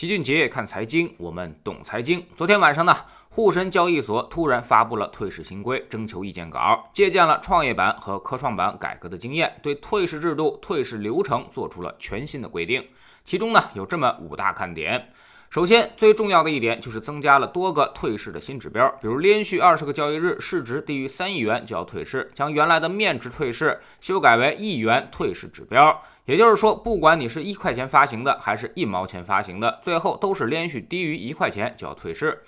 齐俊杰看财经，我们懂财经。昨天晚上呢，沪深交易所突然发布了退市新规征求意见稿，借鉴了创业板和科创板改革的经验，对退市制度、退市流程做出了全新的规定。其中呢，有这么五大看点。首先，最重要的一点就是增加了多个退市的新指标，比如连续二十个交易日市值低于三亿元就要退市，将原来的面值退市修改为亿元退市指标。也就是说，不管你是一块钱发行的还是一毛钱发行的，最后都是连续低于一块钱就要退市。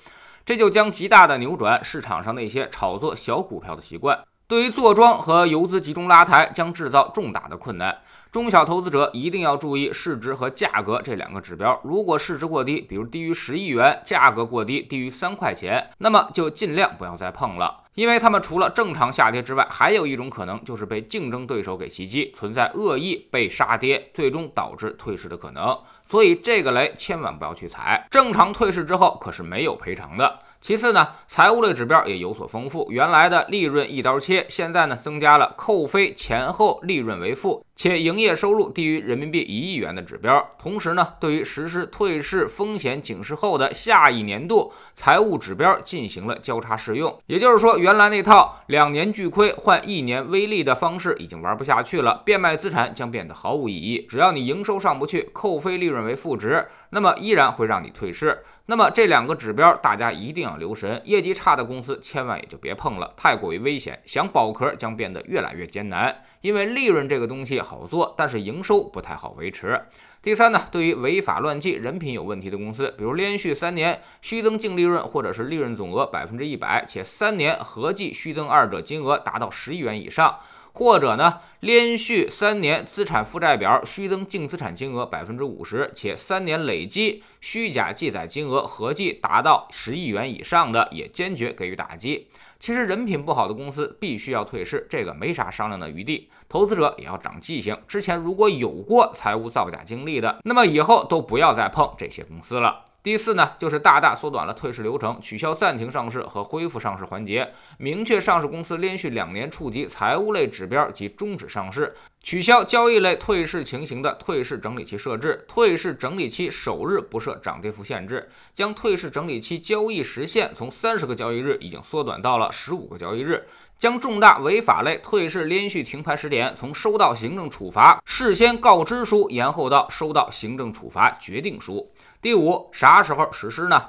这就将极大的扭转市场上那些炒作小股票的习惯。对于坐庄和游资集中拉抬，将制造重大的困难。中小投资者一定要注意市值和价格这两个指标。如果市值过低，比如低于十亿元，价格过低，低于三块钱，那么就尽量不要再碰了。因为他们除了正常下跌之外，还有一种可能就是被竞争对手给袭击，存在恶意被杀跌，最终导致退市的可能。所以这个雷千万不要去踩。正常退市之后可是没有赔偿的。其次呢，财务类指标也有所丰富。原来的利润一刀切，现在呢增加了扣非前后利润为负，且营业收入低于人民币一亿元的指标。同时呢，对于实施退市风险警示后的下一年度财务指标进行了交叉适用。也就是说，原来那套两年巨亏换一年微利的方式已经玩不下去了，变卖资产将变得毫无意义。只要你营收上不去，扣非利润为负值，那么依然会让你退市。那么这两个指标大家一定要留神，业绩差的公司千万也就别碰了，太过于危险，想保壳将变得越来越艰难。因为利润这个东西好做，但是营收不太好维持。第三呢，对于违法乱纪、人品有问题的公司，比如连续三年虚增净利润或者是利润总额百分之一百，且三年合计虚增二者金额达到十亿元以上。或者呢，连续三年资产负债表虚增净资产金额百分之五十，且三年累计虚假记载金额合计达到十亿元以上的，也坚决给予打击。其实人品不好的公司必须要退市，这个没啥商量的余地。投资者也要长记性，之前如果有过财务造假经历的，那么以后都不要再碰这些公司了。第四呢，就是大大缩短了退市流程，取消暂停上市和恢复上市环节，明确上市公司连续两年触及财务类指标即终止上市，取消交易类退市情形的退市整理期设置，退市整理期首日不设涨跌幅限制，将退市整理期交易时限从三十个交易日已经缩短到了十五个交易日，将重大违法类退市连续停牌时点从收到行政处罚事先告知书延后到收到行政处罚决定书。第五，啥时候实施呢？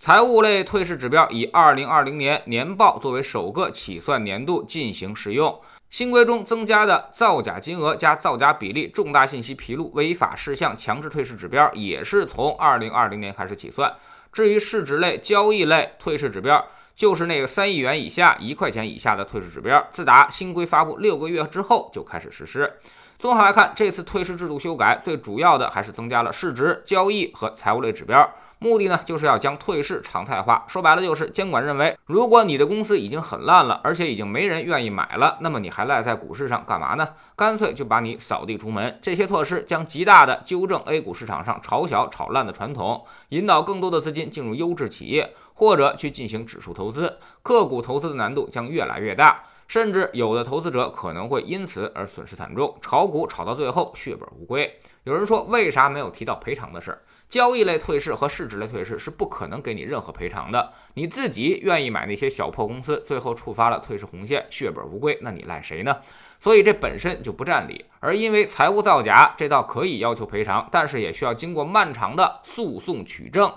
财务类退市指标以二零二零年年报作为首个起算年度进行适用。新规中增加的造假金额加造假比例、重大信息披露、违法事项强制退市指标，也是从二零二零年开始起算。至于市值类、交易类退市指标，就是那个三亿元以下、一块钱以下的退市指标，自打新规发布六个月之后就开始实施。综合来看，这次退市制度修改最主要的还是增加了市值、交易和财务类指标，目的呢就是要将退市常态化。说白了就是监管认为，如果你的公司已经很烂了，而且已经没人愿意买了，那么你还赖在股市上干嘛呢？干脆就把你扫地出门。这些措施将极大的纠正 A 股市场上炒小炒烂的传统，引导更多的资金进入优质企业，或者去进行指数投资。个股投资的难度将越来越大。甚至有的投资者可能会因此而损失惨重，炒股炒到最后血本无归。有人说，为啥没有提到赔偿的事儿？交易类退市和市值类退市是不可能给你任何赔偿的。你自己愿意买那些小破公司，最后触发了退市红线，血本无归，那你赖谁呢？所以这本身就不占理。而因为财务造假，这倒可以要求赔偿，但是也需要经过漫长的诉讼取证。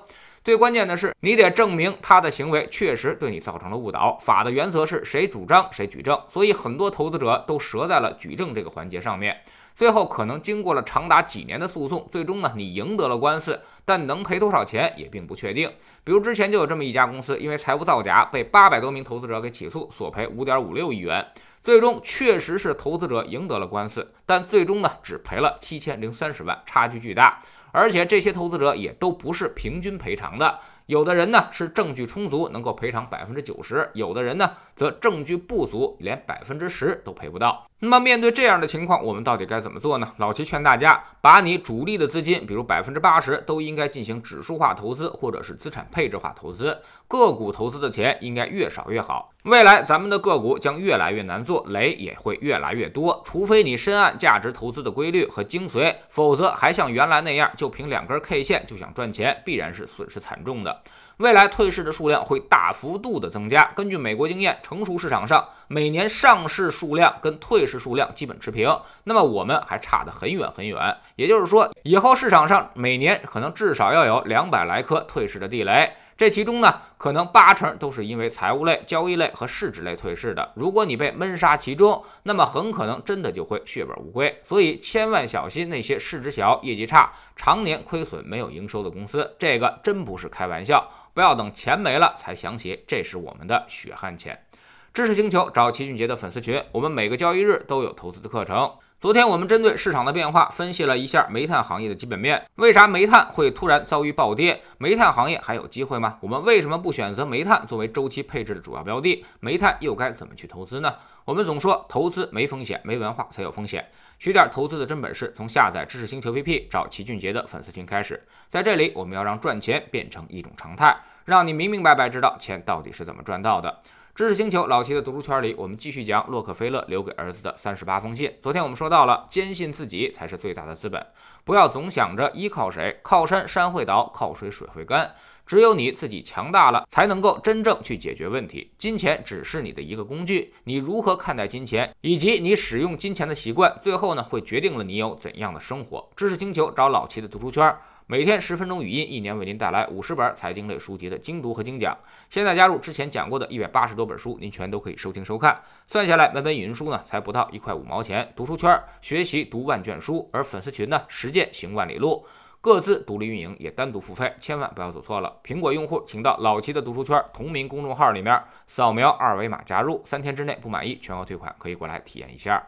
最关键的是，你得证明他的行为确实对你造成了误导。法的原则是谁主张谁举证，所以很多投资者都折在了举证这个环节上面。最后可能经过了长达几年的诉讼，最终呢你赢得了官司，但能赔多少钱也并不确定。比如之前就有这么一家公司，因为财务造假被八百多名投资者给起诉，索赔五点五六亿元。最终确实是投资者赢得了官司，但最终呢只赔了七千零三十万，差距巨大。而且这些投资者也都不是平均赔偿的，有的人呢是证据充足，能够赔偿百分之九十；有的人呢则证据不足，连百分之十都赔不到。那么面对这样的情况，我们到底该怎么做呢？老齐劝大家，把你主力的资金，比如百分之八十，都应该进行指数化投资，或者是资产配置化投资。个股投资的钱应该越少越好。未来咱们的个股将越来越难做，雷也会越来越多。除非你深谙价值投资的规律和精髓，否则还像原来那样，就凭两根 K 线就想赚钱，必然是损失惨重的未来退市的数量会大幅度的增加。根据美国经验，成熟市场上每年上市数量跟退市数量基本持平，那么我们还差得很远很远。也就是说，以后市场上每年可能至少要有两百来颗退市的地雷。这其中呢，可能八成都是因为财务类、交易类和市值类退市的。如果你被闷杀其中，那么很可能真的就会血本无归。所以千万小心那些市值小、业绩差、常年亏损、没有营收的公司，这个真不是开玩笑。不要等钱没了才想起，这是我们的血汗钱。知识星球找齐俊杰的粉丝群，我们每个交易日都有投资的课程。昨天我们针对市场的变化分析了一下煤炭行业的基本面，为啥煤炭会突然遭遇暴跌？煤炭行业还有机会吗？我们为什么不选择煤炭作为周期配置的主要标的？煤炭又该怎么去投资呢？我们总说投资没风险，没文化才有风险。学点投资的真本事，从下载知识星球 APP 找齐俊杰的粉丝群开始。在这里，我们要让赚钱变成一种常态，让你明明白白知道钱到底是怎么赚到的。知识星球老齐的读书圈里，我们继续讲洛克菲勒留给儿子的三十八封信。昨天我们说到了，坚信自己才是最大的资本，不要总想着依靠谁，靠山山会倒，靠水水会干。只有你自己强大了，才能够真正去解决问题。金钱只是你的一个工具，你如何看待金钱，以及你使用金钱的习惯，最后呢会决定了你有怎样的生活。知识星球找老齐的读书圈。每天十分钟语音，一年为您带来五十本财经类书籍的精读和精讲。现在加入之前讲过的一百八十多本书，您全都可以收听收看。算下来，每本语音书呢才不到一块五毛钱。读书圈学习读万卷书，而粉丝群呢实践行万里路，各自独立运营，也单独付费，千万不要走错了。苹果用户请到老齐的读书圈同名公众号里面扫描二维码加入，三天之内不满意全额退款，可以过来体验一下。